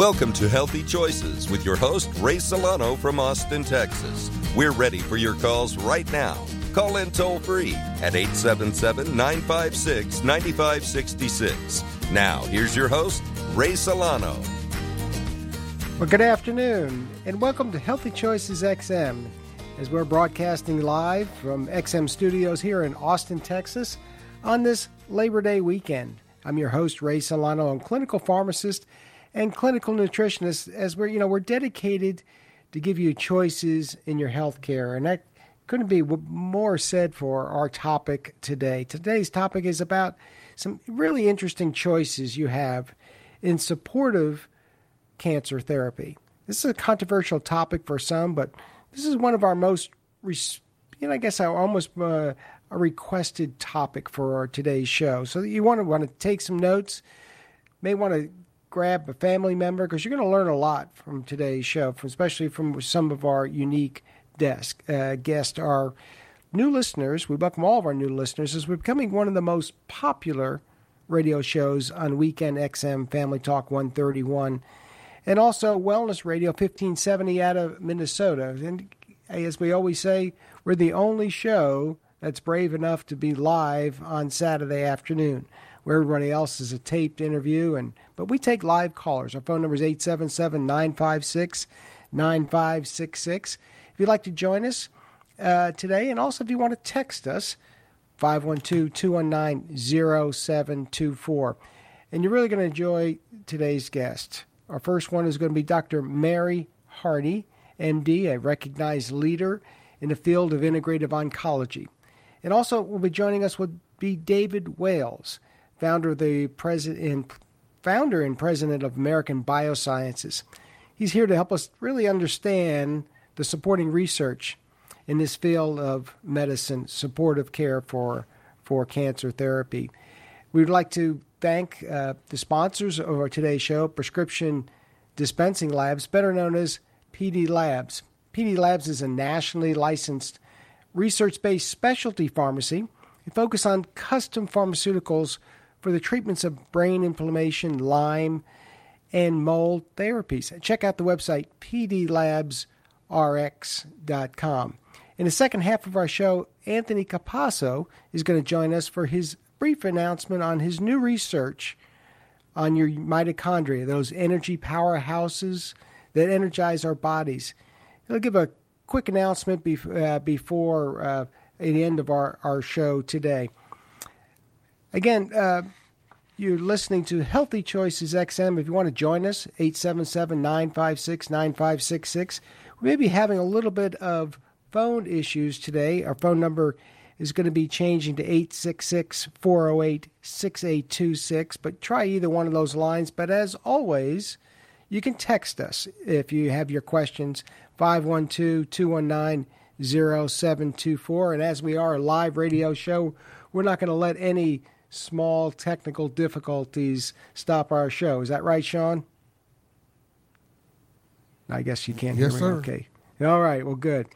Welcome to Healthy Choices with your host, Ray Solano from Austin, Texas. We're ready for your calls right now. Call in toll free at 877 956 9566. Now, here's your host, Ray Solano. Well, good afternoon, and welcome to Healthy Choices XM as we're broadcasting live from XM Studios here in Austin, Texas on this Labor Day weekend. I'm your host, Ray Solano. I'm clinical pharmacist and clinical nutritionists as we're, you know, we're dedicated to give you choices in your health care. And that couldn't be more said for our topic today. Today's topic is about some really interesting choices you have in support of cancer therapy. This is a controversial topic for some, but this is one of our most, you know, I guess I almost uh, a requested topic for our today's show. So you want to want to take some notes, may want to grab a family member because you're going to learn a lot from today's show, from, especially from some of our unique desk uh, guests. Our new listeners, we welcome all of our new listeners, as we're becoming one of the most popular radio shows on Weekend XM Family Talk 131, and also Wellness Radio 1570 out of Minnesota. And as we always say, we're the only show that's brave enough to be live on Saturday afternoon where everybody else is a taped interview. And but we take live callers. Our phone number is 877 956 9566. If you'd like to join us uh, today, and also if you want to text us, 512 219 0724. And you're really going to enjoy today's guest. Our first one is going to be Dr. Mary Hardy, MD, a recognized leader in the field of integrative oncology. And also, will be joining us would be David Wales founder, the president, founder and president of American Biosciences. He's here to help us really understand the supporting research in this field of medicine, supportive care for for cancer therapy. We would like to thank uh, the sponsors of our today's show, Prescription Dispensing Labs, better known as PD Labs. PD Labs is a nationally licensed research based specialty pharmacy. They focus on custom pharmaceuticals for the treatments of brain inflammation, Lyme, and mold therapies. Check out the website pdlabsrx.com. In the second half of our show, Anthony Capasso is going to join us for his brief announcement on his new research on your mitochondria, those energy powerhouses that energize our bodies. He'll give a quick announcement uh, before uh, the end of our, our show today. Again, uh, you're listening to Healthy Choices XM. If you want to join us, 877 956 9566. We may be having a little bit of phone issues today. Our phone number is going to be changing to 866 408 6826, but try either one of those lines. But as always, you can text us if you have your questions, 512 219 0724. And as we are a live radio show, we're not going to let any small technical difficulties stop our show. Is that right, Sean? I guess you can't yes, hear me. Sir. Okay. All right. Well, good.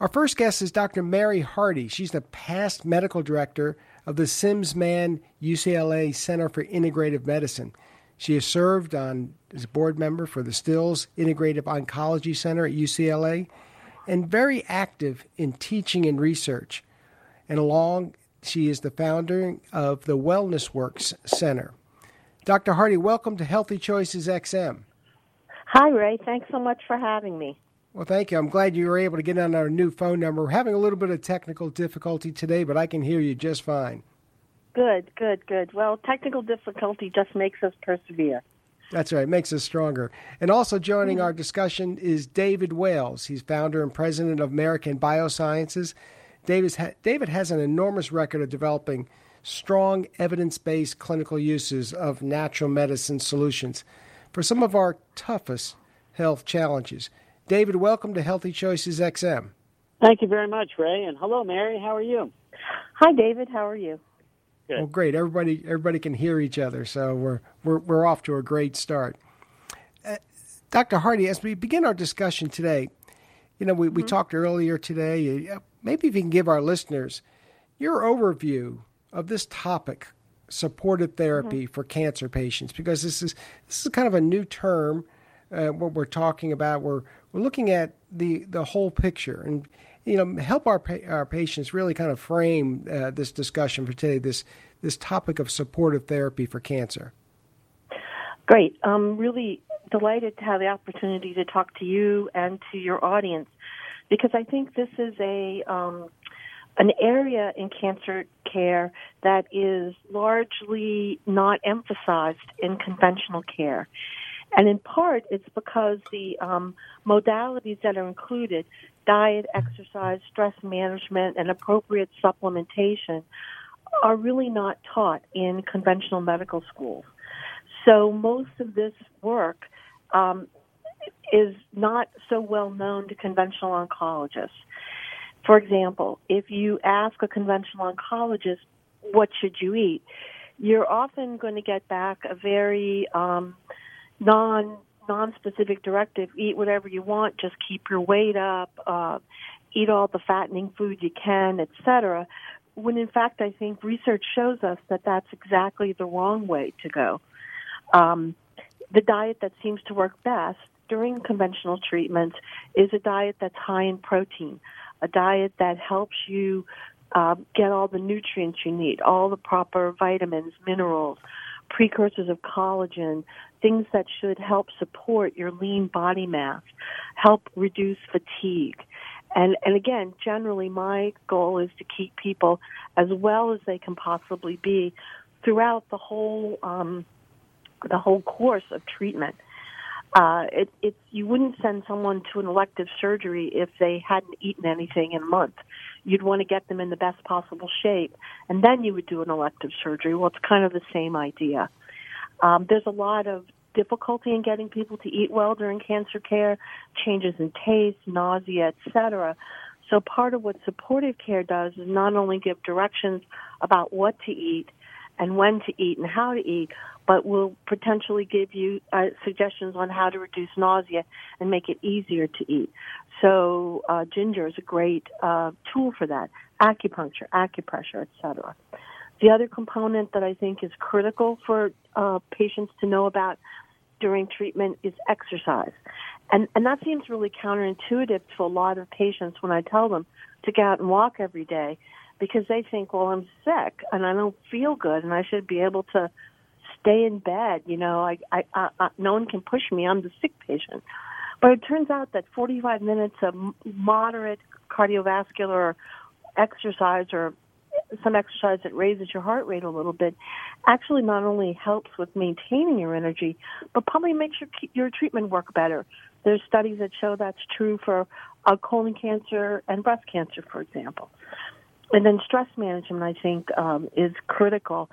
Our first guest is Dr. Mary Hardy. She's the past medical director of the Simms/Mann UCLA Center for Integrative Medicine. She has served on as a board member for the Stills Integrative Oncology Center at UCLA and very active in teaching and research. And along she is the founder of the Wellness Works Center. Dr. Hardy, welcome to Healthy Choices XM. Hi, Ray. Thanks so much for having me. Well, thank you. I'm glad you were able to get on our new phone number. We're having a little bit of technical difficulty today, but I can hear you just fine. Good, good, good. Well, technical difficulty just makes us persevere. That's right, makes us stronger. And also joining mm-hmm. our discussion is David Wales. He's founder and president of American Biosciences David has an enormous record of developing strong evidence based clinical uses of natural medicine solutions for some of our toughest health challenges. David, welcome to Healthy Choices XM. Thank you very much, Ray. And hello, Mary. How are you? Hi, David. How are you? Good. Well, great. Everybody, everybody can hear each other, so we're we're we're off to a great start. Uh, Dr. Hardy, as we begin our discussion today, you know, we, we mm-hmm. talked earlier today maybe if you can give our listeners your overview of this topic supportive therapy mm-hmm. for cancer patients because this is this is kind of a new term. Uh, what we're talking about, we're we're looking at the the whole picture and you know help our our patients really kind of frame uh, this discussion for today. This this topic of supportive therapy for cancer. Great. I'm really delighted to have the opportunity to talk to you and to your audience because I think this is a um, an area in cancer care that is largely not emphasized in conventional care. And in part, it's because the um, modalities that are included diet, exercise, stress management, and appropriate supplementation are really not taught in conventional medical schools. So most of this work um, is not so well known to conventional oncologists. For example, if you ask a conventional oncologist, what should you eat? You're often going to get back a very um, non non-specific directive. Eat whatever you want. Just keep your weight up. Uh, eat all the fattening food you can, etc. When in fact, I think research shows us that that's exactly the wrong way to go. Um, the diet that seems to work best during conventional treatments is a diet that's high in protein, a diet that helps you uh, get all the nutrients you need, all the proper vitamins, minerals, precursors of collagen, things that should help support your lean body mass, help reduce fatigue. And, and again, generally my goal is to keep people as well as they can possibly be throughout the whole um, the whole course of treatment. Uh, it, you wouldn't send someone to an elective surgery if they hadn't eaten anything in a month. You'd want to get them in the best possible shape, and then you would do an elective surgery. Well, it's kind of the same idea. Um, there's a lot of difficulty in getting people to eat well during cancer care, changes in taste, nausea, etc. So part of what supportive care does is not only give directions about what to eat and when to eat and how to eat, but will potentially give you uh, suggestions on how to reduce nausea and make it easier to eat. So uh, ginger is a great uh, tool for that. Acupuncture, acupressure, etc. The other component that I think is critical for uh, patients to know about during treatment is exercise. And, and that seems really counterintuitive to a lot of patients when I tell them to go out and walk every day because they think, well, I'm sick and I don't feel good and I should be able to stay in bed. You know, I, I, I, I no one can push me. I'm the sick patient. But it turns out that 45 minutes of moderate cardiovascular exercise or some exercise that raises your heart rate a little bit actually not only helps with maintaining your energy, but probably makes your your treatment work better. There's studies that show that's true for uh, colon cancer and breast cancer, for example. And then stress management, I think, um, is critical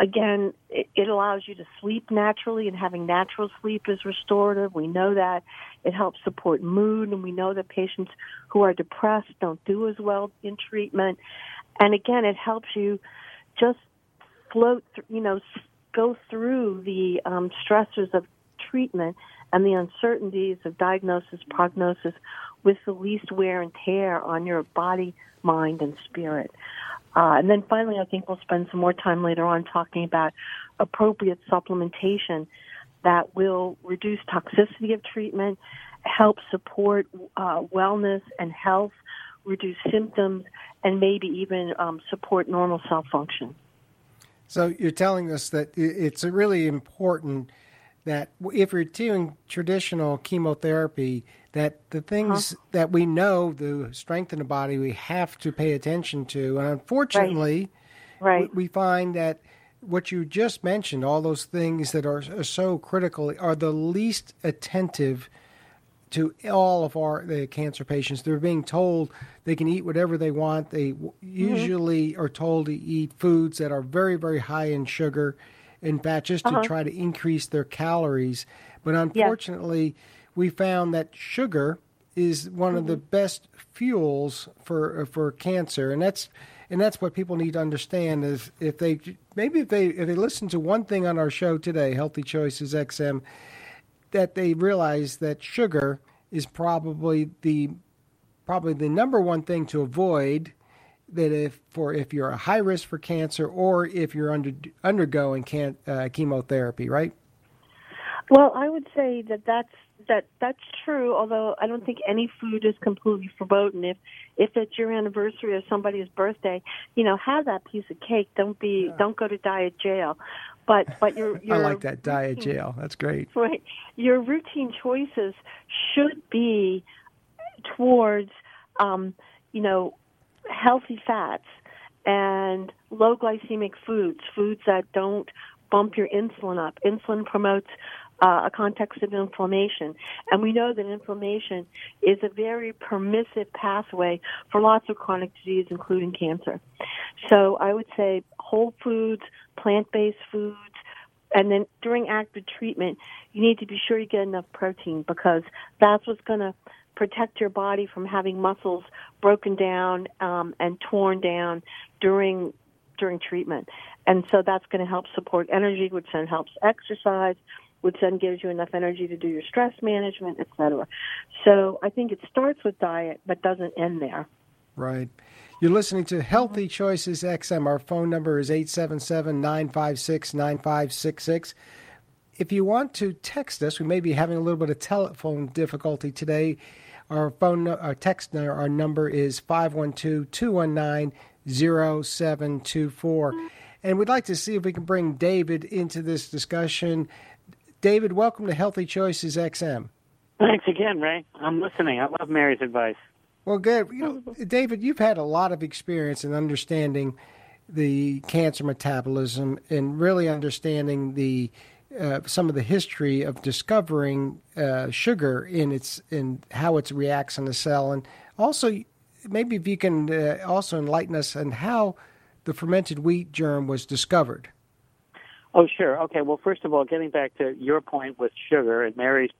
again, it, it allows you to sleep naturally, and having natural sleep is restorative. We know that it helps support mood, and we know that patients who are depressed don't do as well in treatment. And again, it helps you just float, th- you know, go through the um, stressors of treatment and the uncertainties of diagnosis, prognosis with the least wear and tear on your body, mind, and spirit. Uh, and then finally, I think we'll spend some more time later on talking about appropriate supplementation that will reduce toxicity of treatment, help support uh, wellness and health, reduce symptoms, and maybe even um, support normal cell function. So you're telling us that it's really important that if you're doing traditional chemotherapy, that the things huh? that we know the strength in the body we have to pay attention to, and unfortunately, right. right. We, find that what you just mentioned, all those things that are, are so critical, are the least attentive to all of our the cancer patients. They're being told they can eat whatever they want. They mm-hmm. usually are told to eat foods that are very, very high in sugar in fact, just uh-huh. to try to increase their calories. But unfortunately, we found that sugar is one mm-hmm. of the mm-hmm. best fuels for for cancer, and that's and that's what people need to understand is if they maybe if they if they listen to one thing on our show today, Healthy Choices XM, that they realize that sugar is probably the probably the number one thing to avoid that if for if you're a high risk for cancer or if you're under undergoing can, uh, chemotherapy, right? Well, I would say that that's that that's true. Although I don't think any food is completely forbidden. If if it's your anniversary or somebody's birthday, you know, have that piece of cake. Don't be yeah. don't go to diet jail. But but your, your I like that diet jail. That's great. Right. Your routine choices should be towards um, you know healthy fats and low glycemic foods, foods that don't bump your insulin up. Insulin promotes uh, a context of inflammation. And we know that inflammation is a very permissive pathway for lots of chronic disease, including cancer. So I would say whole foods, plant based foods, and then during active treatment, you need to be sure you get enough protein because that's what's going to protect your body from having muscles broken down um, and torn down during during treatment. And so that's going to help support energy, which then helps exercise, which then gives you enough energy to do your stress management, etc. So I think it starts with diet, but doesn't end there. Right. You're listening to Healthy Choices XM. Our phone number is 877 956 9566. If you want to text us, we may be having a little bit of telephone difficulty today. Our phone, our text, our number is 512 219 0724. And we'd like to see if we can bring David into this discussion. David, welcome to Healthy Choices XM. Thanks again, Ray. I'm listening. I love Mary's advice. Well, good. You know, David, you've had a lot of experience in understanding the cancer metabolism and really understanding the uh, some of the history of discovering uh, sugar in its in how it reacts in the cell, and also maybe if you can uh, also enlighten us on how the fermented wheat germ was discovered. Oh, sure. Okay. Well, first of all, getting back to your point with sugar and Mary's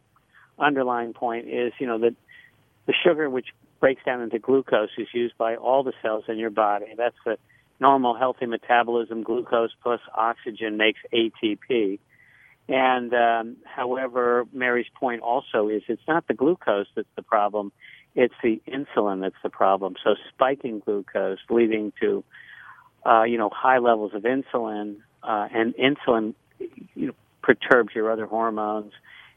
underlying point is, you know, that the sugar which breaks down into glucose is used by all the cells in your body. That's the normal healthy metabolism. Glucose plus oxygen makes ATP. And um, however, Mary's point also is it's not the glucose that's the problem, it's the insulin that's the problem. So spiking glucose leading to uh, you know high levels of insulin, uh, and insulin you know, perturbs your other hormones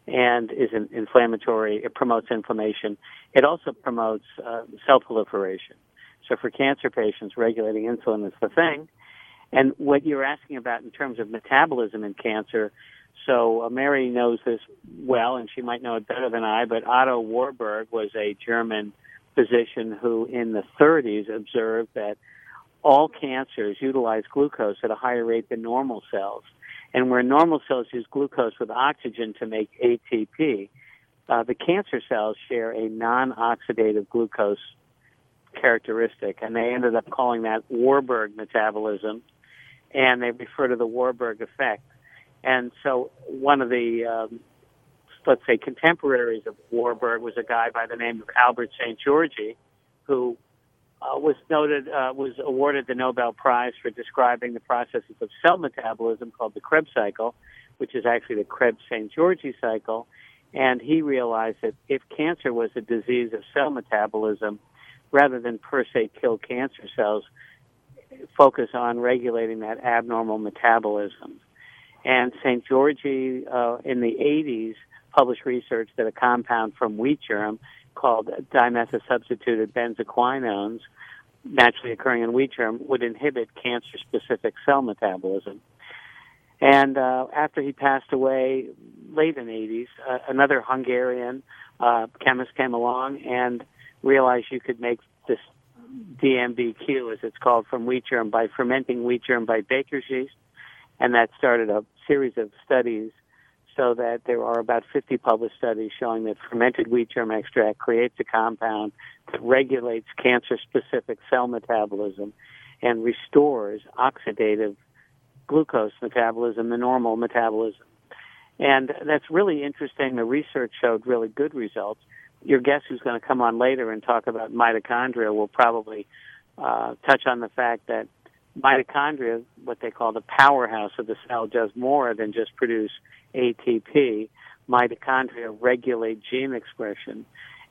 and is an inflammatory. It promotes inflammation. It also promotes uh, cell proliferation. So for cancer patients, regulating insulin is the thing. And what you're asking about in terms of metabolism in cancer, so uh, Mary knows this well, and she might know it better than I, but Otto Warburg was a German physician who in the 30s observed that all cancers utilize glucose at a higher rate than normal cells. And where normal cells use glucose with oxygen to make ATP, uh, the cancer cells share a non-oxidative glucose characteristic, and they ended up calling that Warburg metabolism, and they refer to the Warburg effect. And so one of the, um, let's say, contemporaries of Warburg was a guy by the name of Albert Szent-Györgyi, who uh, was noted uh, was awarded the Nobel Prize for describing the processes of cell metabolism called the Krebs cycle, which is actually the Krebs Szent-Györgyi cycle. And he realized that if cancer was a disease of cell metabolism, rather than per se kill cancer cells, focus on regulating that abnormal metabolism. And Szent-Györgyi uh, in the 80s published research that a compound from wheat germ called dimethylsubstituted benzoquinones, naturally occurring in wheat germ, would inhibit cancer specific cell metabolism. And uh, after he passed away, late in the 80s, uh, another Hungarian uh, chemist came along and realized you could make this DMBQ, as it's called, from wheat germ by fermenting wheat germ by baker's yeast. And that started a series of studies so that there are about 50 published studies showing that fermented wheat germ extract creates a compound that regulates cancer specific cell metabolism and restores oxidative glucose metabolism, the normal metabolism. And that's really interesting. The research showed really good results. Your guest who's going to come on later and talk about mitochondria will probably uh, touch on the fact that mitochondria, what they call the powerhouse of the cell, does more than just produce ATP. Mitochondria regulate gene expression.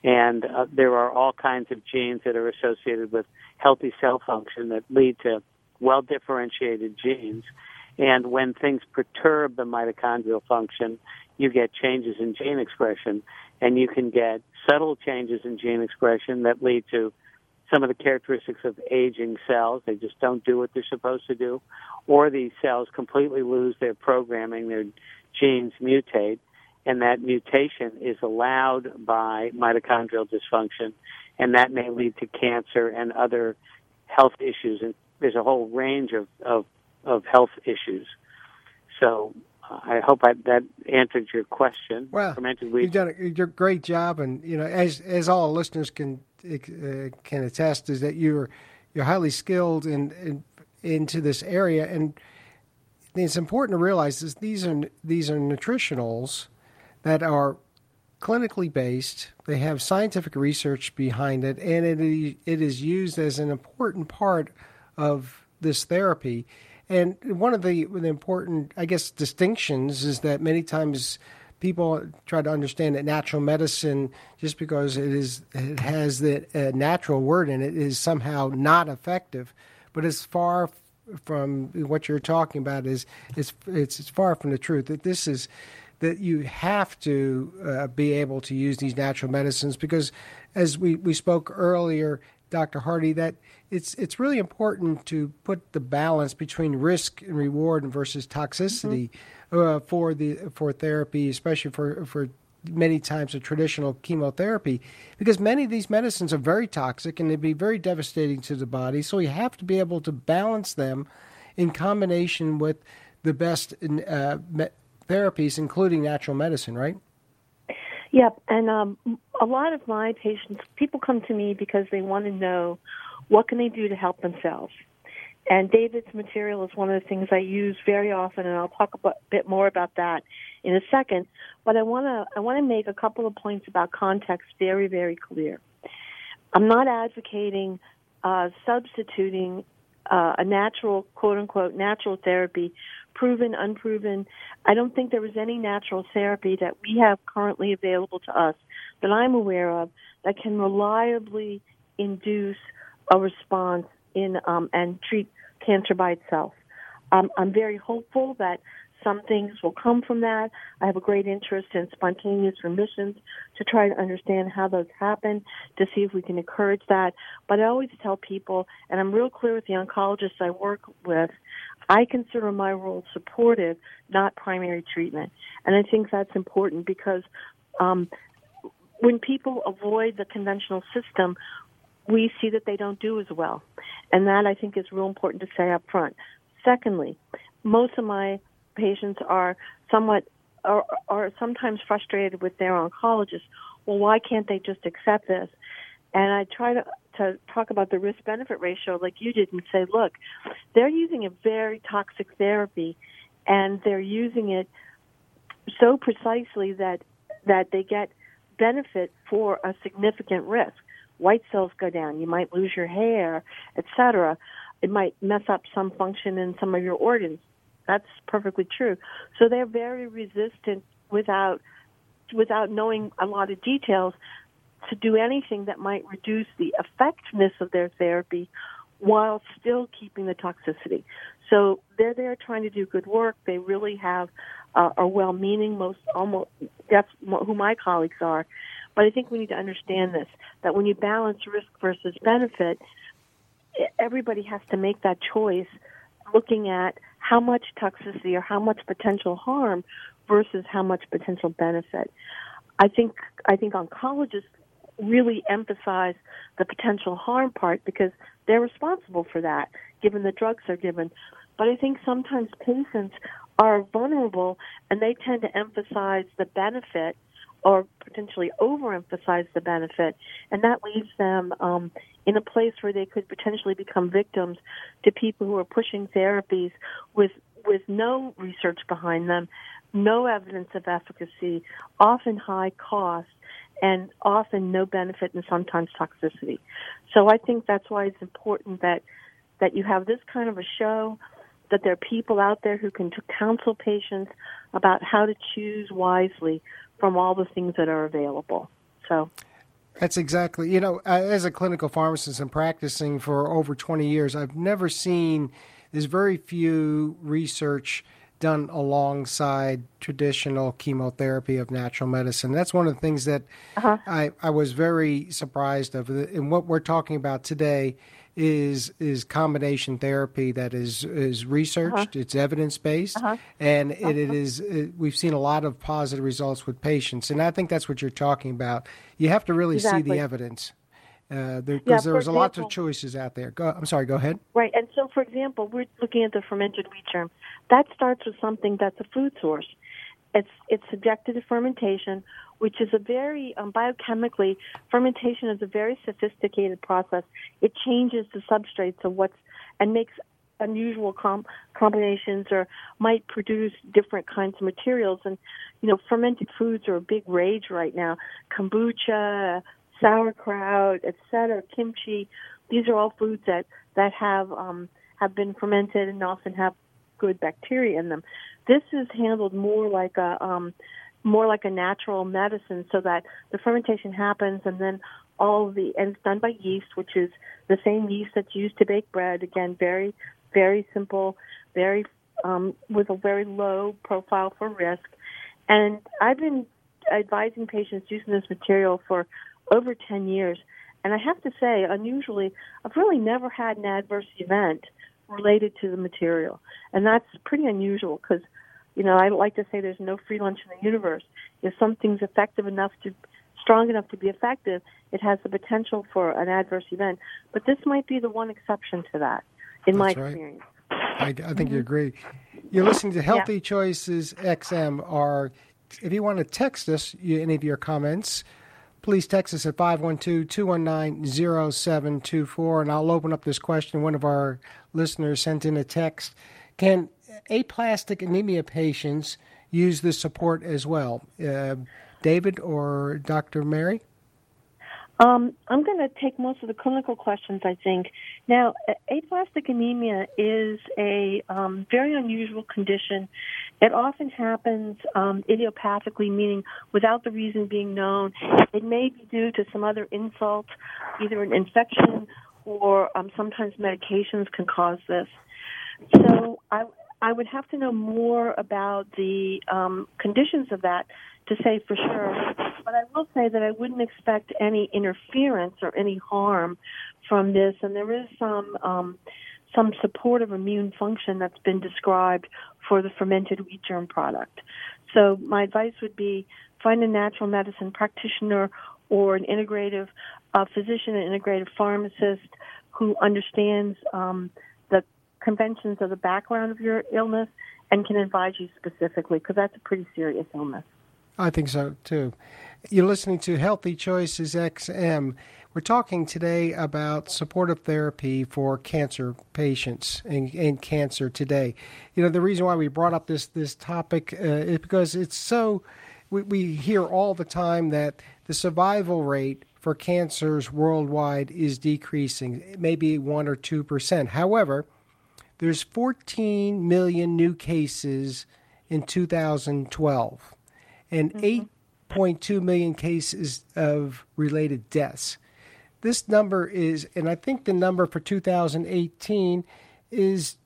And uh, there are all kinds of genes that are associated with healthy cell function that lead to well differentiated genes. And when things perturb the mitochondrial function, you get changes in gene expression, and you can get subtle changes in gene expression that lead to some of the characteristics of aging cells. They just don't do what they're supposed to do, or these cells completely lose their programming, their genes mutate, and that mutation is allowed by mitochondrial dysfunction, and that may lead to cancer and other health issues. And there's a whole range of, of, of health issues. So uh, I hope I, that answered your question. Well, you've done a, a great job, and you know, as as all listeners can uh, can attest, is that you're you're highly skilled in, in into this area, and it's important to realize that these are these are nutritionals that are clinically based. They have scientific research behind it, and it it is used as an important part of this therapy. And one of the, the important, I guess, distinctions is that many times people try to understand that natural medicine, just because it is it has the uh, natural word in it, is somehow not effective. But as far from what you're talking about is it's it's, it's far from the truth. That this is that you have to uh, be able to use these natural medicines because, as we, we spoke earlier, Dr. Hardy, that it's it's really important to put the balance between risk and reward versus toxicity mm-hmm. Uh, for the for therapy, especially for for many times of traditional chemotherapy, because many of these medicines are very toxic and they'd be very devastating to the body. So you have to be able to balance them in combination with the best uh, therapies, including natural medicine, right? Yep, and um, a lot of my patients, people come to me because they want to know what can they do to help themselves. And David's material is one of the things I use very often, and I'll talk a bit more about that in a second. But I want to I want to make a couple of points about context very very clear. I'm not advocating uh, substituting uh, a natural quote unquote natural therapy, proven unproven. I don't think there is any natural therapy that we have currently available to us that I'm aware of that can reliably induce a response in um, and treat cancer by itself. Um, I'm very hopeful that some things will come from that. I have a great interest in spontaneous remissions to try to understand how those happen, to see if we can encourage that. But I always tell people, and I'm real clear with the oncologists I work with, I consider my role supportive, not primary treatment. And I think that's important because um, when people avoid the conventional system, we see that they don't do as well. And that I think is real important to say up front. Secondly, most of my patients are somewhat are, are sometimes frustrated with their oncologist. Well, why can't they just accept this? And I try to to talk about the risk benefit ratio like you did and say, look, they're using a very toxic therapy and they're using it so precisely that that they get benefit for a significant risk white cells go down, you might lose your hair, etc. It might mess up some function in some of your organs. That's perfectly true. So they're very resistant without without knowing a lot of details to do anything that might reduce the effectiveness of their therapy while still keeping the toxicity. So they're there trying to do good work. They really have uh, are well-meaning. Most almost that's who my colleagues are, but I think we need to understand this that when you balance risk versus benefit, everybody has to make that choice looking at how much toxicity or how much potential harm versus how much potential benefit. I think I think oncologists really emphasize the potential harm part because they're responsible for that given the drugs are given. But I think sometimes patients are vulnerable and they tend to emphasize the benefit or potentially overemphasize the benefit, and that leaves them um, in a place where they could potentially become victims to people who are pushing therapies with with no research behind them, no evidence of efficacy, often high cost, and often no benefit and sometimes toxicity. So I think that's why it's important that that you have this kind of a show that there are people out there who can counsel patients about how to choose wisely from all the things that are available. So, That's exactly, you know, as a clinical pharmacist and practicing for over 20 years, I've never seen, there's very few research done alongside traditional chemotherapy of natural medicine. That's one of the things that uh-huh. I, I was very surprised of. And what we're talking about today is is combination therapy that is is researched, uh-huh. it's evidence based, uh-huh. and it, it uh-huh. is it, we've seen a lot of positive results with patients, and I think that's what you're talking about. You have to really exactly. see the evidence because uh, there, yeah, there's a lot of choices out there. Go, I'm sorry, go ahead. Right, and so for example, we're looking at the fermented wheat germ. That starts with something that's a food source. It's it's subjected to fermentation, which is a very um, biochemically fermentation is a very sophisticated process. It changes the substrates of what's and makes unusual com- combinations or might produce different kinds of materials. And you know, fermented foods are a big rage right now. Kombucha, sauerkraut, etc., kimchi. These are all foods that that have um, have been fermented and often have good bacteria in them. This is handled more like a um, more like a natural medicine, so that the fermentation happens and then all the and it's done by yeast, which is the same yeast that's used to bake bread. Again, very very simple, very um, with a very low profile for risk. And I've been advising patients using this material for over 10 years. And I have to say, unusually, I've really never had an adverse event related to the material. And that's pretty unusual because, you know, I like to say there's no free lunch in the universe. If something's effective enough to, strong enough to be effective, it has the potential for an adverse event. But this might be the one exception to that, in that's my right. experience. I, I think mm-hmm. you agree. You're listening to Healthy yeah. Choices XM. Or if you want to text us you, any of your comments, please text us at 512-219-0724 and I'll open up this question. One of our listeners sent in a text. Can aplastic anemia patients use this support as well? Uh, David or Dr. Mary? Um, I'm going to take most of the clinical questions, I think. Now, aplastic anemia is a um, very unusual condition. It often happens um, idiopathically, meaning without the reason being known. It may be due to some other insult, either an infection or um, sometimes medications can cause this. So I, I would have to know more about the um, conditions of that to say for sure. But I will say that I wouldn't expect any interference or any harm from this, and there is some um, some supportive immune function that's been described for the fermented wheat germ product. So my advice would be find a natural medicine practitioner or an integrative uh, physician, an integrative pharmacist who understands um, conventions of the background of your illness and can advise you specifically because that's a pretty serious illness. I think so too. You're listening to Healthy Choices XM. We're talking today about supportive therapy for cancer patients and, and cancer today. You know, the reason why we brought up this this topic uh, is because it's so. We, we hear all the time that the survival rate for cancers worldwide is decreasing, maybe one or two percent. However, there's 14 million new cases in 2012 and mm-hmm. 8.2 million cases of related deaths. This number is, and I think the number for 2018 is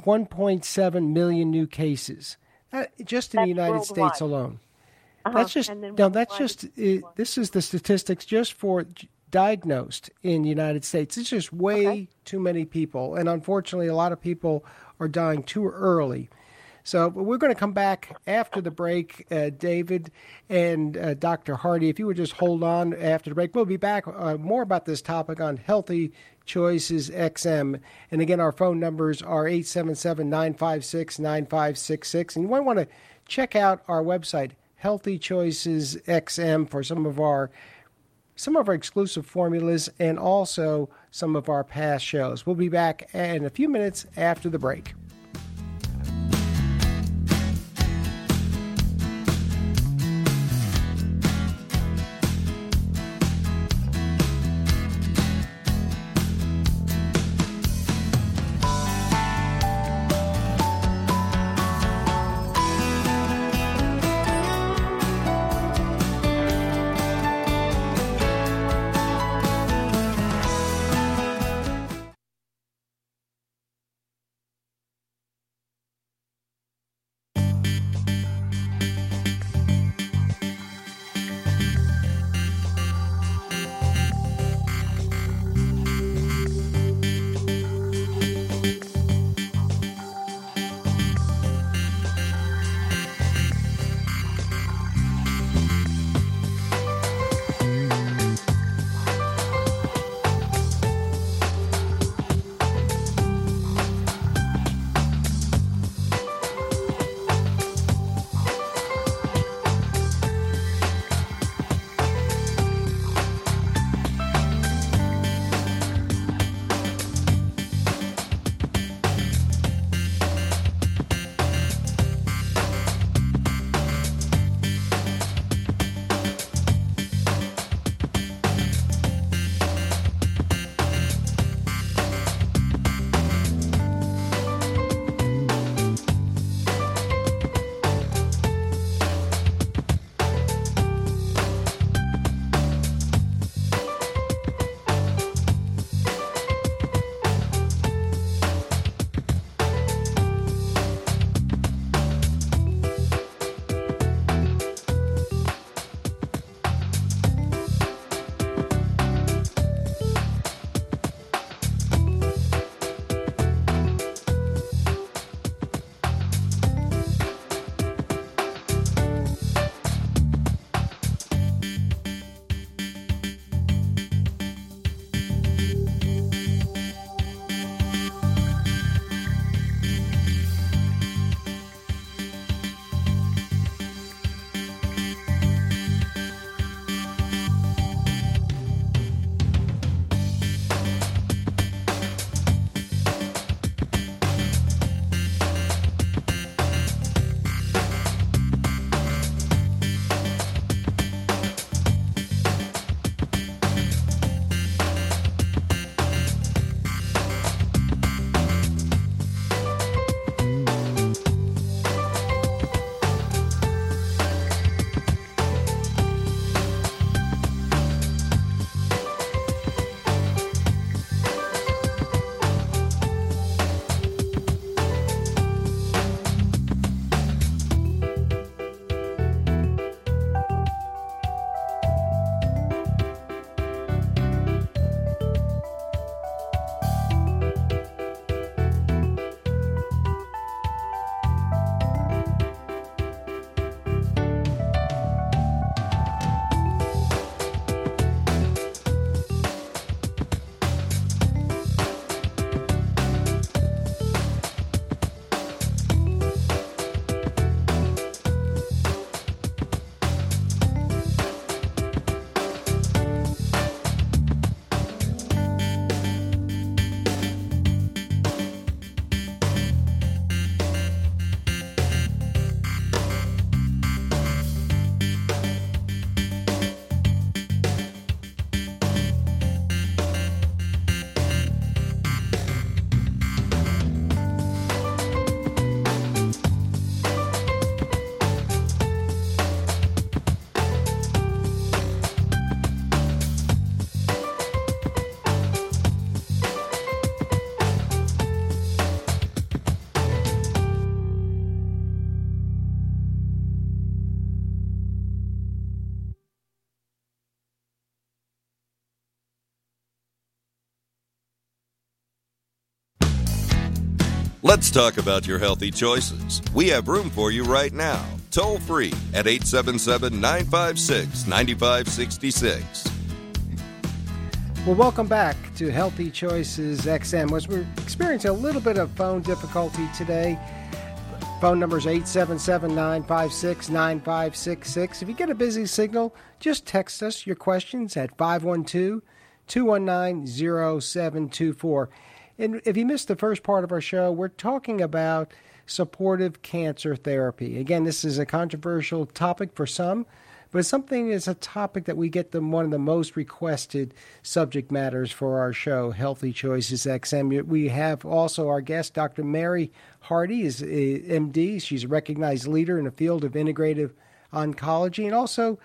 1.7 million new cases, uh, just in that's the United worldwide. States alone. Uh-huh. That's just no. That's just uh, this is the statistics just for diagnosed in the United States. It's just way okay. too many people, and unfortunately, a lot of people are dying too early. So we're going to come back after the break, uh, David and uh, Dr. Hardy. If you would just hold on after the break, we'll be back uh, more about this topic on Healthy Choices XM. And again, our phone numbers are 877 956 9566. And you might want to check out our website, Healthy Choices XM, for some of our some of our exclusive formulas and also some of our past shows. We'll be back in a few minutes after the break. Let's talk about your healthy choices. We have room for you right now. Toll free at 877 956 9566. Well, welcome back to Healthy Choices XM. As we're experiencing a little bit of phone difficulty today, phone number is 877 956 9566. If you get a busy signal, just text us your questions at 512 219 0724. And if you missed the first part of our show, we're talking about supportive cancer therapy. Again, this is a controversial topic for some, but something is a topic that we get the one of the most requested subject matters for our show, Healthy Choices XM. We have also our guest, Dr. Mary Hardy, is eh, a MD. She's a recognized leader in the field of integrative oncology, and also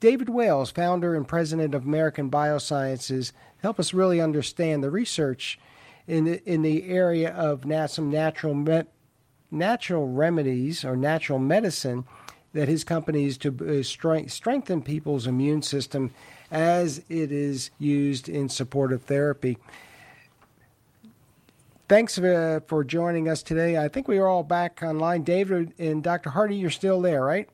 David Wales, founder and president of American Biosciences, help us really understand the research in the, in the area of some natural me- natural remedies or natural medicine that his company is to uh, strength, strengthen people's immune system as it is used in supportive therapy. Thanks uh, for joining us today. I think we are all back online. David and Dr. Hardy, you're still there, right?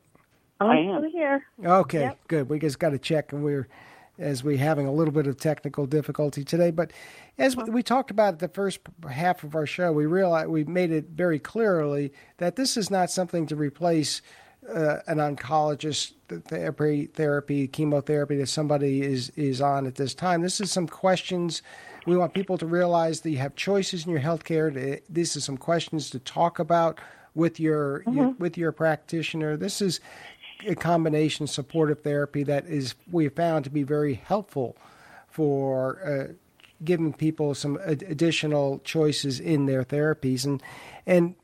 I'm still here. Okay, Yep. good. We just got to check, and we're as we having a little bit of technical difficulty today. But as we, we talked about at the first half of our show, we realized we made it very clearly that this is not something to replace uh, an oncologist therapy, therapy, chemotherapy that somebody is is on at this time. This is some questions. We want people to realize that you have choices in your healthcare. This is some questions to talk about with your, your with your practitioner. This is combination supportive therapy that is we found to be very helpful for uh, giving people some ad- additional choices in their therapies. And and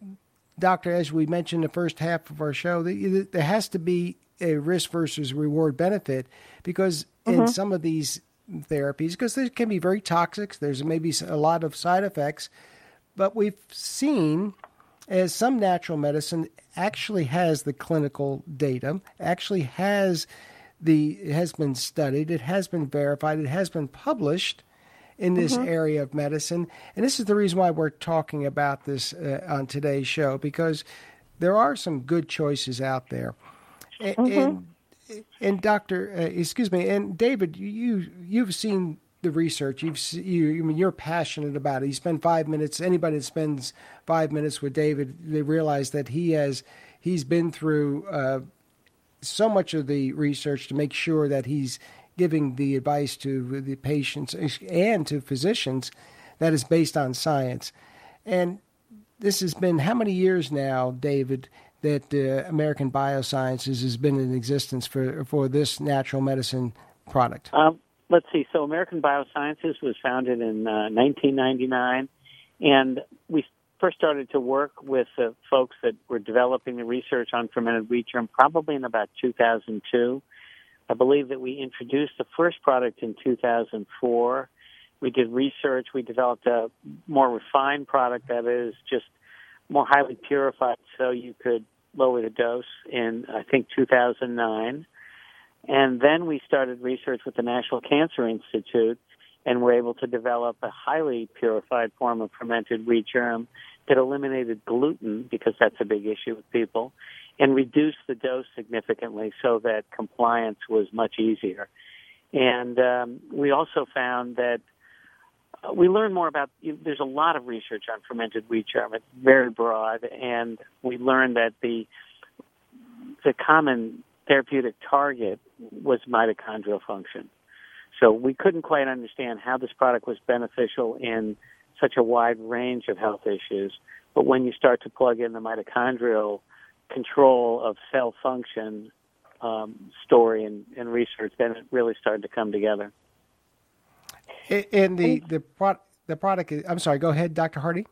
doctor as we mentioned in the first half of our show the, there has to be a risk versus reward benefit because in some of these therapies because they can be very toxic there's maybe a lot of side effects but we've seen as some natural medicine actually has the clinical data, actually has the it has been studied, it has been verified, it has been published in this area of medicine, and this is the reason why we're talking about this uh, on today's show because there are some good choices out there, A- and and Doctor, uh, excuse me, and David, you you've seen the research. You've you, I mean, you're passionate about it. You spend five minutes. Anybody that spends five minutes with David, they realize that he has he's been through uh, so much of the research to make sure that he's giving the advice to the patients and to physicians that is based on science. And this has been how many years now, David, that uh, American Biosciences has been in existence for for this natural medicine product? Um, let's see. So American Biosciences was founded in uh, 1999, and we first started to work with uh, folks that were developing the research on fermented wheat germ probably in about 2002. I believe that we introduced the first product in 2004. We did research. We developed a more refined product that is just more highly purified so you could lower the dose in, I think, 2009. And then we started research with the National Cancer Institute and were able to develop a highly purified form of fermented wheat germ that eliminated gluten because that's a big issue with people and reduced the dose significantly so that compliance was much easier. And um, we also found that uh, we learned more about there's a lot of research on fermented wheat germ it's very broad and we learned that the the common therapeutic target was mitochondrial function so we couldn't quite understand how this product was beneficial in such a wide range of health issues but when you start to plug in the mitochondrial control of cell function um, story and, and research then it really started to come together And the the product the product is, I'm sorry. Go ahead, Doctor Hardy.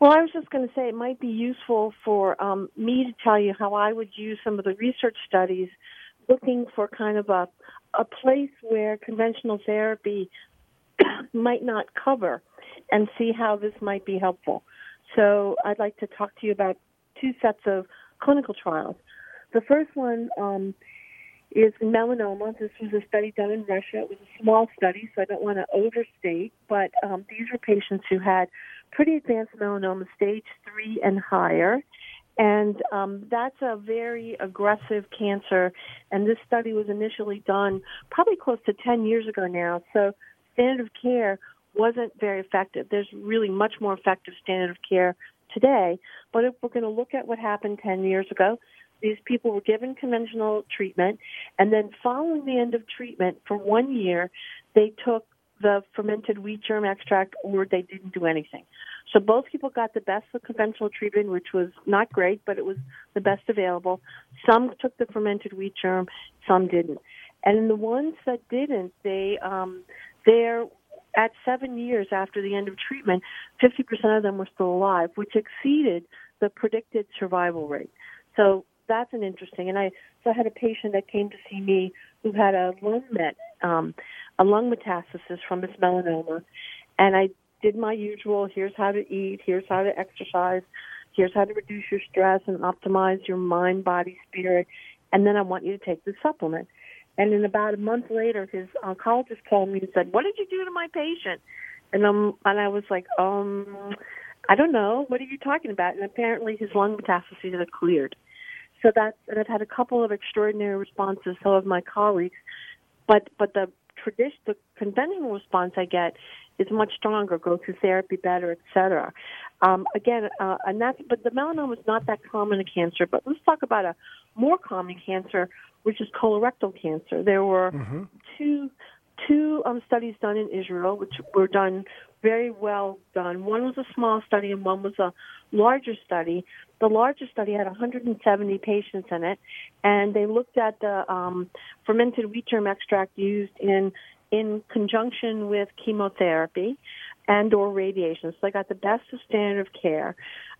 Well, I was just going to say it might be useful for um, me to tell you how I would use some of the research studies looking for kind of a, a place where conventional therapy might not cover and see how this might be helpful. So I'd like to talk to you about two sets of clinical trials. The first one um, is melanoma. This was a study done in Russia. It was a small study, so I don't want to overstate, but um, these were patients who had pretty advanced melanoma, stage three and higher. And um, that's a very aggressive cancer. And this study was initially done probably close to 10 years ago now. So standard of care wasn't very effective. There's really much more effective standard of care today. But if we're going to look at what happened 10 years ago, these people were given conventional treatment, and then following the end of treatment for one year, they took the fermented wheat germ extract or they didn't do anything. So both people got the best of conventional treatment, which was not great, but it was the best available. Some took the fermented wheat germ, some didn't. And the ones that didn't, they um, they're at seven years after the end of treatment, 50% of them were still alive, which exceeded the predicted survival rate. So that's an interesting. And I so I had a patient that came to see me who had a lung met, um, a lung metastasis from his melanoma, and I did my usual. Here's how to eat. Here's how to exercise. Here's how to reduce your stress and optimize your mind, body, spirit. And then I want you to take this supplement. And then about a month later, his oncologist called me and said, "What did you do to my patient?" And um, and I was like, um, I don't know. What are you talking about? And apparently, his lung metastases had cleared. So that's and I've had a couple of extraordinary responses. So have my colleagues, but but the tradition, the conventional response I get is much stronger. Go through therapy better, etc. Um, again, uh, and that's but the melanoma is not that common a cancer. But let's talk about a more common cancer, which is colorectal cancer. There were mm-hmm. two two um, studies done in Israel, which were done very well done. One was a small study and one was a larger study. The larger study had 170 patients in it, and they looked at the um, fermented wheat germ extract used in in conjunction with chemotherapy and or radiation. So they got the best of standard of care.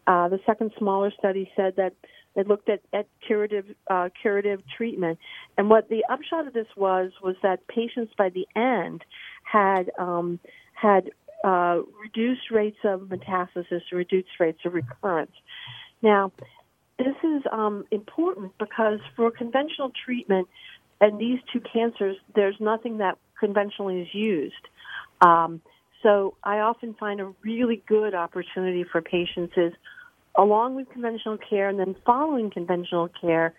Uh, the second smaller study said that they looked at, at curative uh, curative treatment, and what the upshot of this was was that patients by the end had um, had uh, reduced rates of metastasis, reduced rates of recurrence. Now, this is um, important because for conventional treatment and these two cancers, there's nothing that conventionally is used. Um, so I often find a really good opportunity for patients is along with conventional care and then following conventional care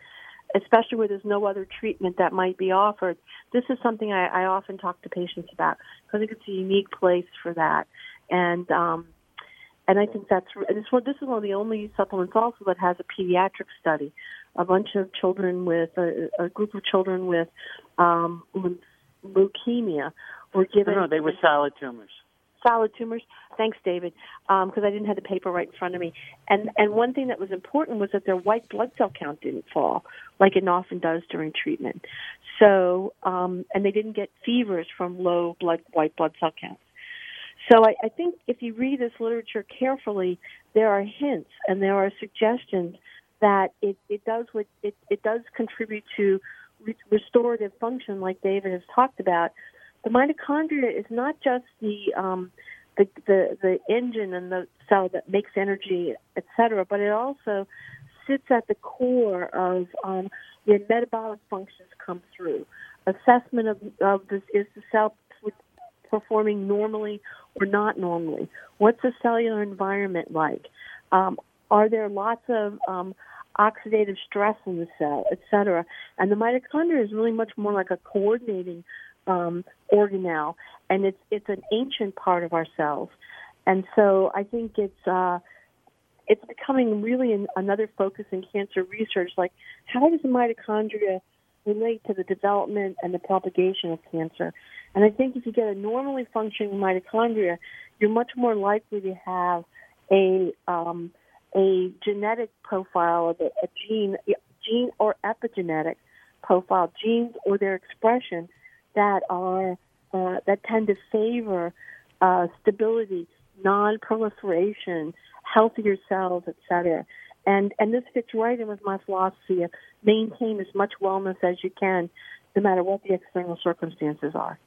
especially where there's no other treatment that might be offered. This is something I, I often talk to patients about because I think it's a unique place for that. And um, and I think that's this one. This is one of the only supplements also that has a pediatric study. A bunch of children with a, a group of children with um, leukemia were given. No, no, they were solid tumors solid tumors. Thanks, David, because um, I didn't have the paper right in front of me. And and one thing that was important was that their white blood cell count didn't fall like it often does during treatment. So um, and they didn't get fevers from low blood white blood cell counts. So I, I think if you read this literature carefully, there are hints and there are suggestions that it, it does what it, it does contribute to re- restorative function, like David has talked about, the mitochondria is not just the um, the, the the engine and the cell that makes energy, etc., but it also sits at the core of um, where metabolic functions come through. Assessment of, of this is the cell performing normally or not normally? What's the cellular environment like? Um, are there lots of um, oxidative stress in the cell, et cetera? And the mitochondria is really much more like a coordinating um, organelle, and it's it's an ancient part of our cells, and so I think it's uh, it's becoming really an, another focus in cancer research. Like, how does the mitochondria relate to the development and the propagation of cancer? And I think if you get a normally functioning mitochondria, you're much more likely to have a um, a genetic profile of a, a gene, gene or epigenetic profile, genes or their expression that are uh, that tend to favor uh, stability, non-proliferation, healthier cells, etc. And and this fits right in with my philosophy of maintain as much wellness as you can, no matter what the external circumstances are.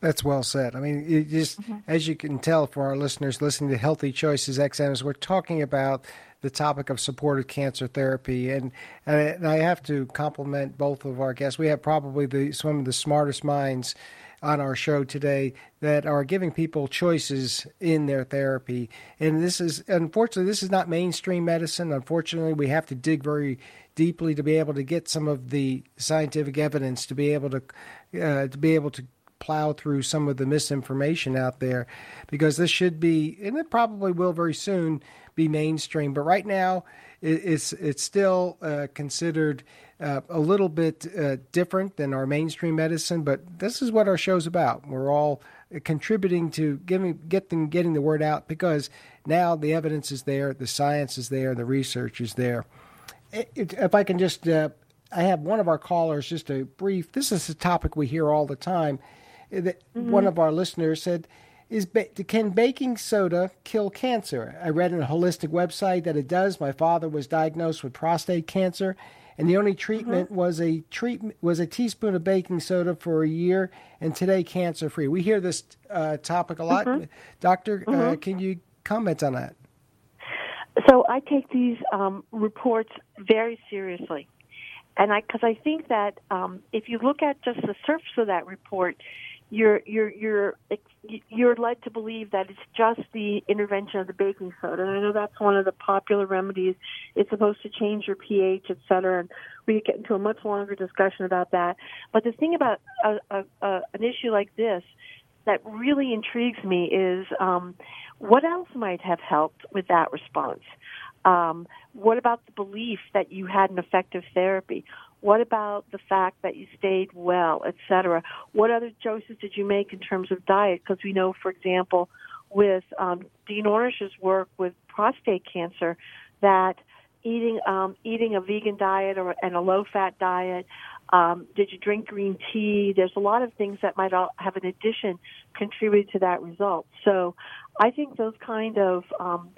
That's well said. I mean, just mm-hmm. as you can tell for our listeners listening to Healthy Choices XMs, we're talking about the topic of supported cancer therapy, and and I have to compliment both of our guests. We have probably the some of the smartest minds on our show today that are giving people choices in their therapy. And this is, unfortunately, this is not mainstream medicine. Unfortunately, we have to dig very deeply to be able to get some of the scientific evidence to be able to uh, to be able to plow through some of the misinformation out there because this should be and it probably will very soon be mainstream but right now it's it's still uh, considered uh, a little bit uh, different than our mainstream medicine, but this is what our show's about. We're all contributing to giving getting getting the word out because now the evidence is there, the science is there, the research is there. If I can just, uh, I have one of our callers just a brief. This is a topic we hear all the time. That mm-hmm. one of our listeners said is can baking soda kill cancer? I read on a holistic website that it does. My father was diagnosed with prostate cancer, and the only treatment mm-hmm. was a treatment was a teaspoon of baking soda for a year, and today cancer free. We hear this uh, topic a lot. Mm-hmm. Doctor, uh, mm-hmm. uh, can you comment on that? So I take these um, reports very seriously, and I because I think that um, if you look at just the surface of that report, you're you're you're you're led to believe that it's just the intervention of the baking soda. And I know that's one of the popular remedies. It's supposed to change your pH, et cetera. And we get into a much longer discussion about that. But the thing about a, a, a, an issue like this that really intrigues me is um, what else might have helped with that response? Um, what about the belief that you had an effective therapy? What about the fact that you stayed well, etc.? What other choices did you make in terms of diet? Because we know, for example, with um, Dean Ornish's work with prostate cancer, that eating um, eating a vegan diet or and a low fat diet. Um, did you drink green tea? There's a lot of things that might all have an addition contributed to that result. So, I think those kind of um,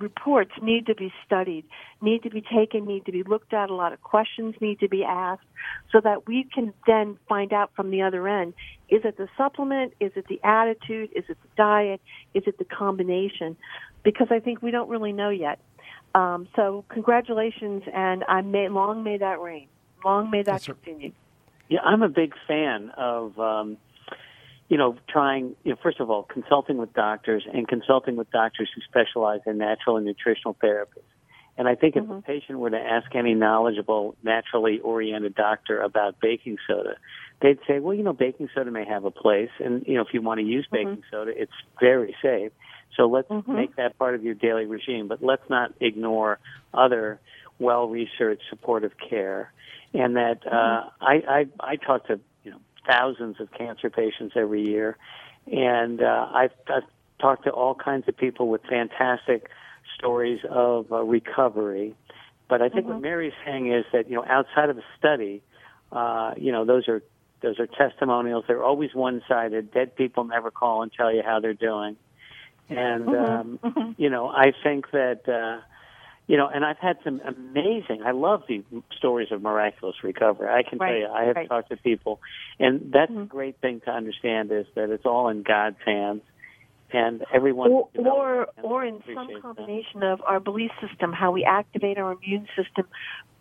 reports need to be studied, need to be taken, need to be looked at. A lot of questions need to be asked so that we can then find out from the other end is it the supplement? Is it the attitude? Is it the diet? Is it the combination? Because I think we don't really know yet. Um, so, congratulations, and I may long may that reign. Long may that That's continue. Yeah, I'm a big fan of. Um, you know, trying, you know, first of all, consulting with doctors and consulting with doctors who specialize in natural and nutritional therapies. And I think mm-hmm. if a patient were to ask any knowledgeable, naturally oriented doctor about baking soda, they'd say, well, you know, baking soda may have a place. And, you know, if you want to use mm-hmm. baking mm-hmm. soda, it's very safe. So let's mm-hmm. make that part of your daily regime. But let's not ignore other well researched supportive care. And that uh, mm-hmm. I, I, I talk to thousands of cancer patients every year, and uh, I've, I've talked to all kinds of people with fantastic stories of uh, recovery. But I think mm-hmm. what Mary's saying is that you know outside of a study, uh, you know those are those are testimonials. They're always one-sided. Dead people never call and tell you how they're doing. And mm-hmm. Um, mm-hmm. you know, I think that uh, you know, and I've had some amazing. I love the stories of miraculous recovery. I can right, tell you, I have right. talked to people, and that's mm-hmm. a great thing to understand is that it's all in God's hands, and everyone. Or or, or in some combination that. of our belief system, how we activate our immune system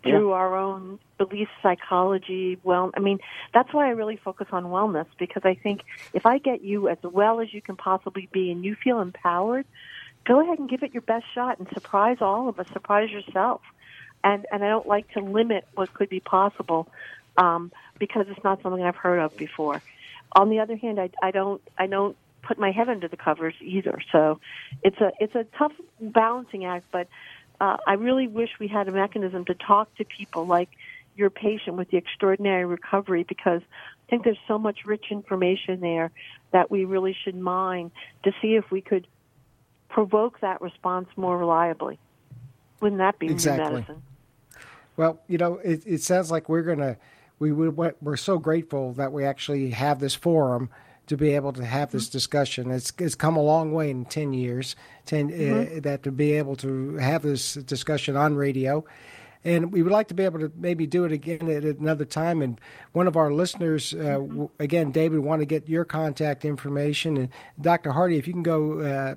through yeah. our own belief psychology. Well, I mean, that's why I really focus on wellness because I think if I get you as well as you can possibly be, and you feel empowered go ahead and give it your best shot and surprise all of us, surprise yourself. And and I don't like to limit what could be possible um, because it's not something I've heard of before. On the other hand, I, I don't I don't put my head under the covers either. So it's a it's a tough balancing act, but uh, I really wish we had a mechanism to talk to people like your patient with the extraordinary recovery because I think there's so much rich information there that we really should mine to see if we could provoke that response more reliably. Wouldn't that be exactly. medicine? Well, you know, it, it sounds like we're going to, we, we, we're so grateful that we actually have this forum to be able to have this mm-hmm. discussion. It's, it's come a long way in 10 years, 10, uh, mm-hmm. uh, that to be able to have this discussion on radio and we would like to be able to maybe do it again at another time. And one of our listeners, uh, again, David, want to get your contact information. And Dr. Hardy, if you can go uh,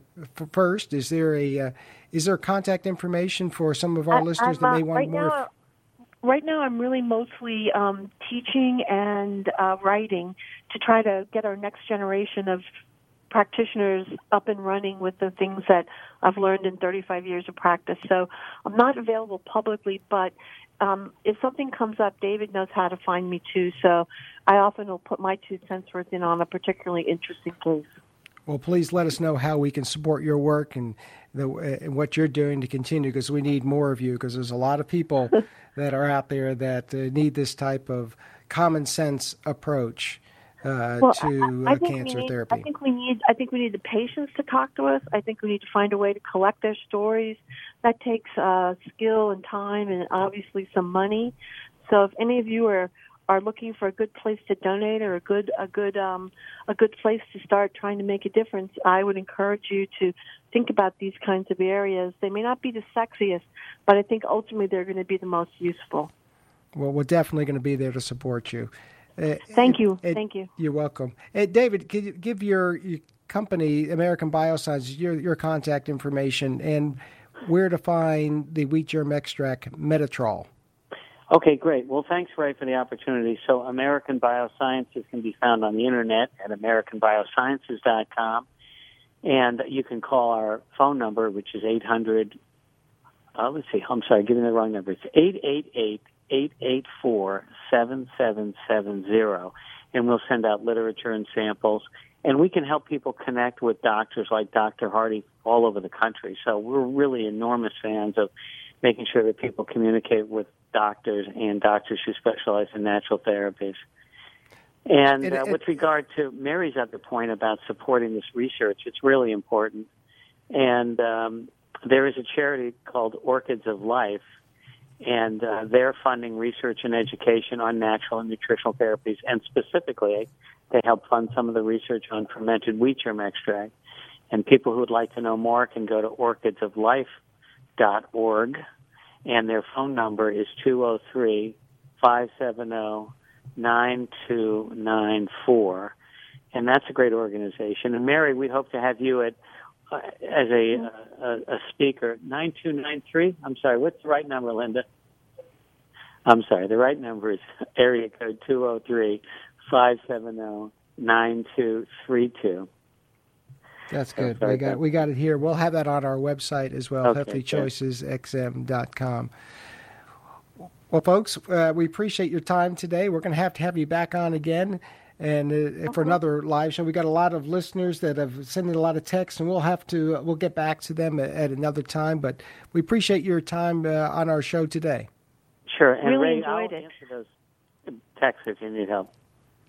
first, is there a uh, is there contact information for some of our I, listeners that may want right more? Now, right now I'm really mostly um, teaching and uh, writing to try to get our next generation of practitioners up and running with the things that I've learned in 35 years of practice. So I'm not available publicly, but um, if something comes up, David knows how to find me too. So I often will put my two cents worth in on a particularly interesting case. Well, please let us know how we can support your work and the, uh, what you're doing to continue because we need more of you because there's a lot of people that are out there that uh, need this type of common sense approach uh, well, to I, I uh, cancer need, therapy. I think we need. I think we need the patients to talk to us. I think we need to find a way to collect their stories. That takes uh, skill and time, and obviously some money. So, if any of you are are looking for a good place to donate or a good a good um, a good place to start trying to make a difference, I would encourage you to think about these kinds of areas. They may not be the sexiest, but I think ultimately they're going to be the most useful. Well, we're definitely going to be there to support you. Uh, Thank you. Thank you. You're welcome. David, could you give your, your company, American Biosciences, your, your contact information and where to find the wheat germ extract Metatrol? Okay, great. Well, thanks, Ray, for the opportunity. So, American Biosciences can be found on the internet at AmericanBiosciences.com. And you can call our phone number, which is 800. Uh, let's see, I'm sorry, giving the wrong number. It's 888 884 7770, and we'll send out literature and samples. And we can help people connect with doctors like Dr. Hardy all over the country. So we're really enormous fans of making sure that people communicate with doctors and doctors who specialize in natural therapies. And uh, with regard to Mary's other point about supporting this research, it's really important. And um, there is a charity called Orchids of Life and uh, they're funding research and education on natural and nutritional therapies, and specifically, they help fund some of the research on fermented wheat germ extract. And people who would like to know more can go to orchidsoflife.org, and their phone number is 203 570 9294. And that's a great organization. And Mary, we hope to have you at as a, a, a speaker. 9293? I'm sorry, what's the right number, Linda? I'm sorry, the right number is area code 203 570 9232. That's good. we got we got it here. We'll have that on our website as well, okay, healthychoicesxm.com. Well, folks, uh, we appreciate your time today. We're going to have to have you back on again and uh, for another live show. We got a lot of listeners that have sent in a lot of texts, and we'll have to uh, we'll get back to them at, at, another time. But we appreciate your time uh, on our show today. Sure, and really Ray, enjoyed I'll it. answer those texts if you need help.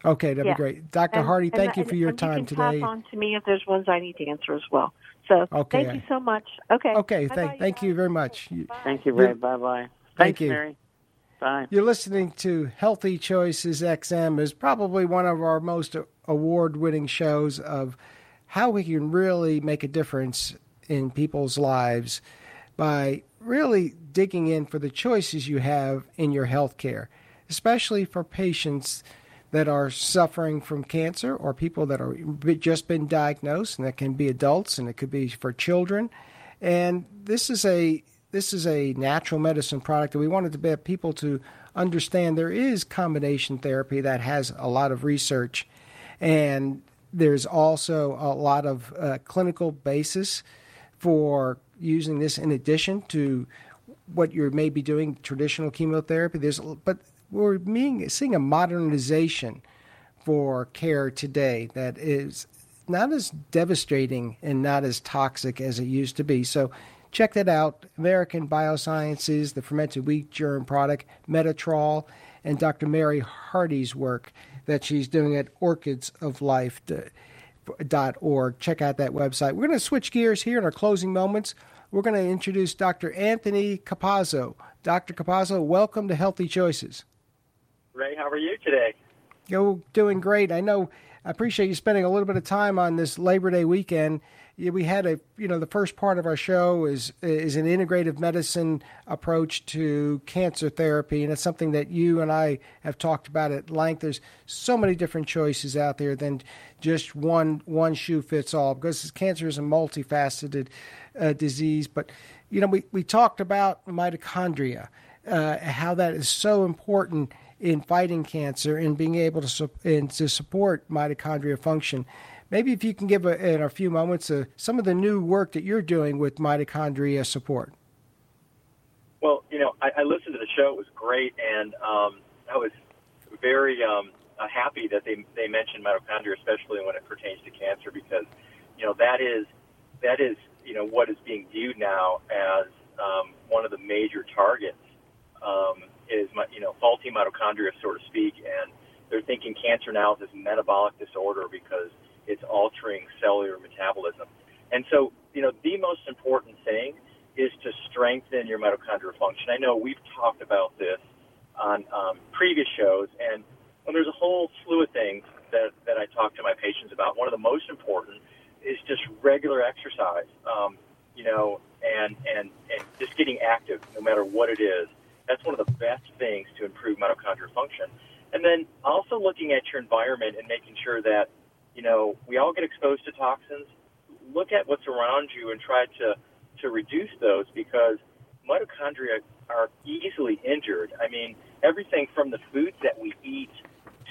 Okay, that'd yeah. be great, Dr. And, Hardy. and, Thank you for your and time you can today. Pass on to me if there's ones I need to answer as well. So okay. thank you so much. Okay. Okay. Bye-bye, thank thank you very much. Bye. Thank you, Ray. Bye bye. Thank you. Mary. Bye. You're listening to Healthy Choices XM is probably one of our most award-winning shows of how we can really make a difference in people's lives by really digging in for the choices you have in your health care, especially for patients that are suffering from cancer or people that are just been diagnosed and that can be adults and it could be for children and this is a this is a natural medicine product that we wanted to get people to understand there is combination therapy that has a lot of research. And there's also a lot of uh, clinical basis for using this in addition to what you may be doing traditional chemotherapy. There's but we're being, seeing a modernization for care today that is not as devastating and not as toxic as it used to be. So check that out. American Biosciences, the fermented wheat germ product, Metatrol, and Dr. Mary Hardy's work that she's doing at orchidsoflife.org. Check out that website. We're going to switch gears here in our closing moments. We're going to introduce Dr. Anthony Capazzo. Dr. Capazzo, welcome to Healthy Choices. Ray, how are you today? You're doing great. I know. I appreciate you spending a little bit of time on this Labor Day weekend. We had a, you know, the first part of our show is is an integrative medicine approach to cancer therapy, and it's something that you and I have talked about at length. There's so many different choices out there than just one one shoe fits all because cancer is a multifaceted uh, disease. But you know, we we talked about mitochondria uh, how that is so important in fighting cancer and being able to and to support mitochondria function. Maybe if you can give a, in a few moments uh, some of the new work that you're doing with mitochondria support. Well, you know, I, I listened to the show; it was great, and um, I was very um, uh, happy that they they mentioned mitochondria, especially when it pertains to cancer, because you know that is that is you know what is being viewed now as um, one of the major targets um, is you know faulty mitochondria, so to speak, and they're thinking cancer now is this metabolic disorder because it's altering cellular metabolism. And so, you know, the most important thing is to strengthen your mitochondrial function. I know we've talked about this on um, previous shows, and well, there's a whole slew of things that, that I talk to my patients about. One of the most important is just regular exercise, um, you know, and, and, and just getting active no matter what it is. That's one of the best things to improve mitochondrial function. And then also looking at your environment and making sure that, you know, we all get exposed to toxins. Look at what's around you and try to, to reduce those because mitochondria are easily injured. I mean, everything from the foods that we eat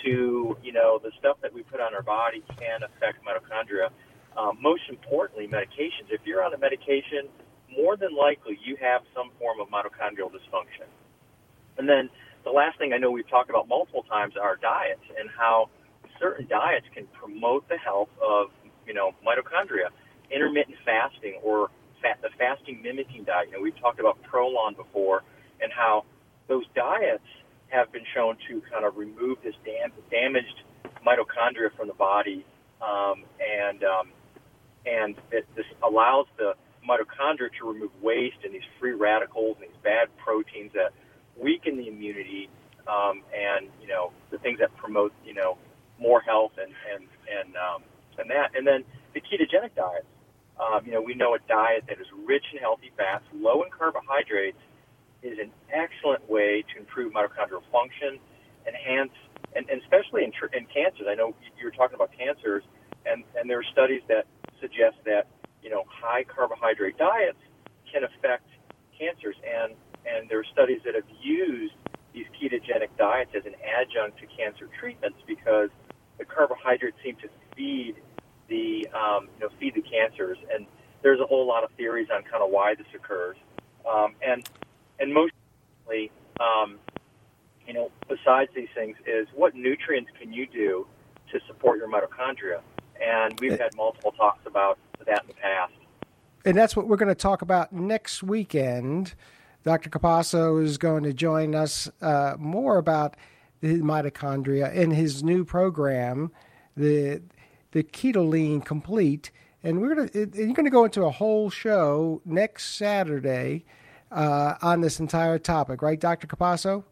to, you know, the stuff that we put on our body can affect mitochondria. Um, most importantly, medications. If you're on a medication, more than likely you have some form of mitochondrial dysfunction. And then the last thing I know we've talked about multiple times are diets and how certain diets can promote the health of, you know, mitochondria. Intermittent fasting or fat, the fasting mimicking diet. You know, we've talked about Prolon before and how those diets have been shown to kind of remove this dam- damaged mitochondria from the body, um, and um, and it, this allows the mitochondria to remove waste and these free radicals and these bad proteins that weaken the immunity um, and you know the things that promote you know more health and and and um, and that and then the ketogenic diets. Um, you know, we know a diet that is rich in healthy fats, low in carbohydrates, is an excellent way to improve mitochondrial function, enhance, and, and especially in, tr- in cancers. I know you were talking about cancers, and, and there are studies that suggest that you know high carbohydrate diets can affect cancers, and and there are studies that have used these ketogenic diets as an adjunct to cancer treatments because the carbohydrates seem to feed the um, you know feed the cancers, and there's a whole lot of theories on kind of why this occurs, um, and and most um, you know besides these things is what nutrients can you do to support your mitochondria, and we've had multiple talks about that in the past. And that's what we're going to talk about next weekend. Dr. Capasso is going to join us uh, more about the mitochondria in his new program, the the Ketoline Complete, and we're gonna you're gonna go into a whole show next Saturday uh, on this entire topic, right, Dr. Capasso?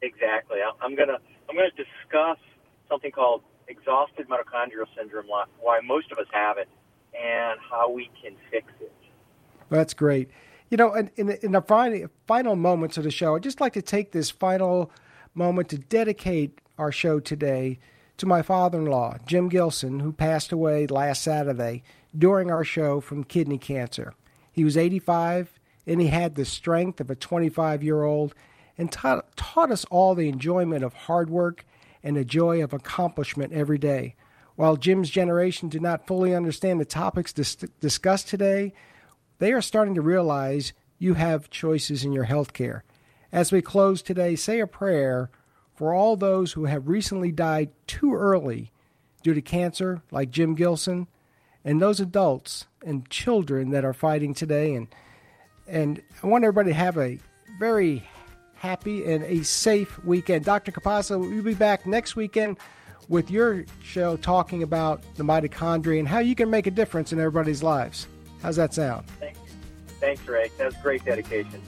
Exactly. I'm gonna I'm gonna discuss something called exhausted mitochondrial syndrome, why most of us have it, and how we can fix it. That's great. You know, in, in, in the final, final moments of the show, I'd just like to take this final moment to dedicate our show today to my father in law, Jim Gilson, who passed away last Saturday during our show from kidney cancer. He was 85 and he had the strength of a 25 year old and taught, us all the enjoyment of hard work and the joy of accomplishment every day. While Jim's generation did not fully understand the topics dis- discussed today, they are starting to realize you have choices in your health care. As we close today, say a prayer for all those who have recently died too early due to cancer, like Jim Gilson, and those adults and children that are fighting today. And, and I want everybody to have a very happy and a safe weekend. Dr. Capasso, we'll be back next weekend with your show talking about the mitochondria and how you can make a difference in everybody's lives. How's that sound? Thanks, Thanks Ray. That's great dedication.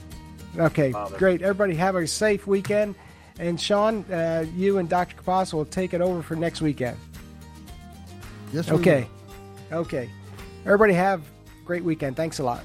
Okay, Father. great. Everybody have a safe weekend. And Sean, uh, you and Dr. Capasso will take it over for next weekend. Yes. Okay. Okay. Everybody have a great weekend. Thanks a lot.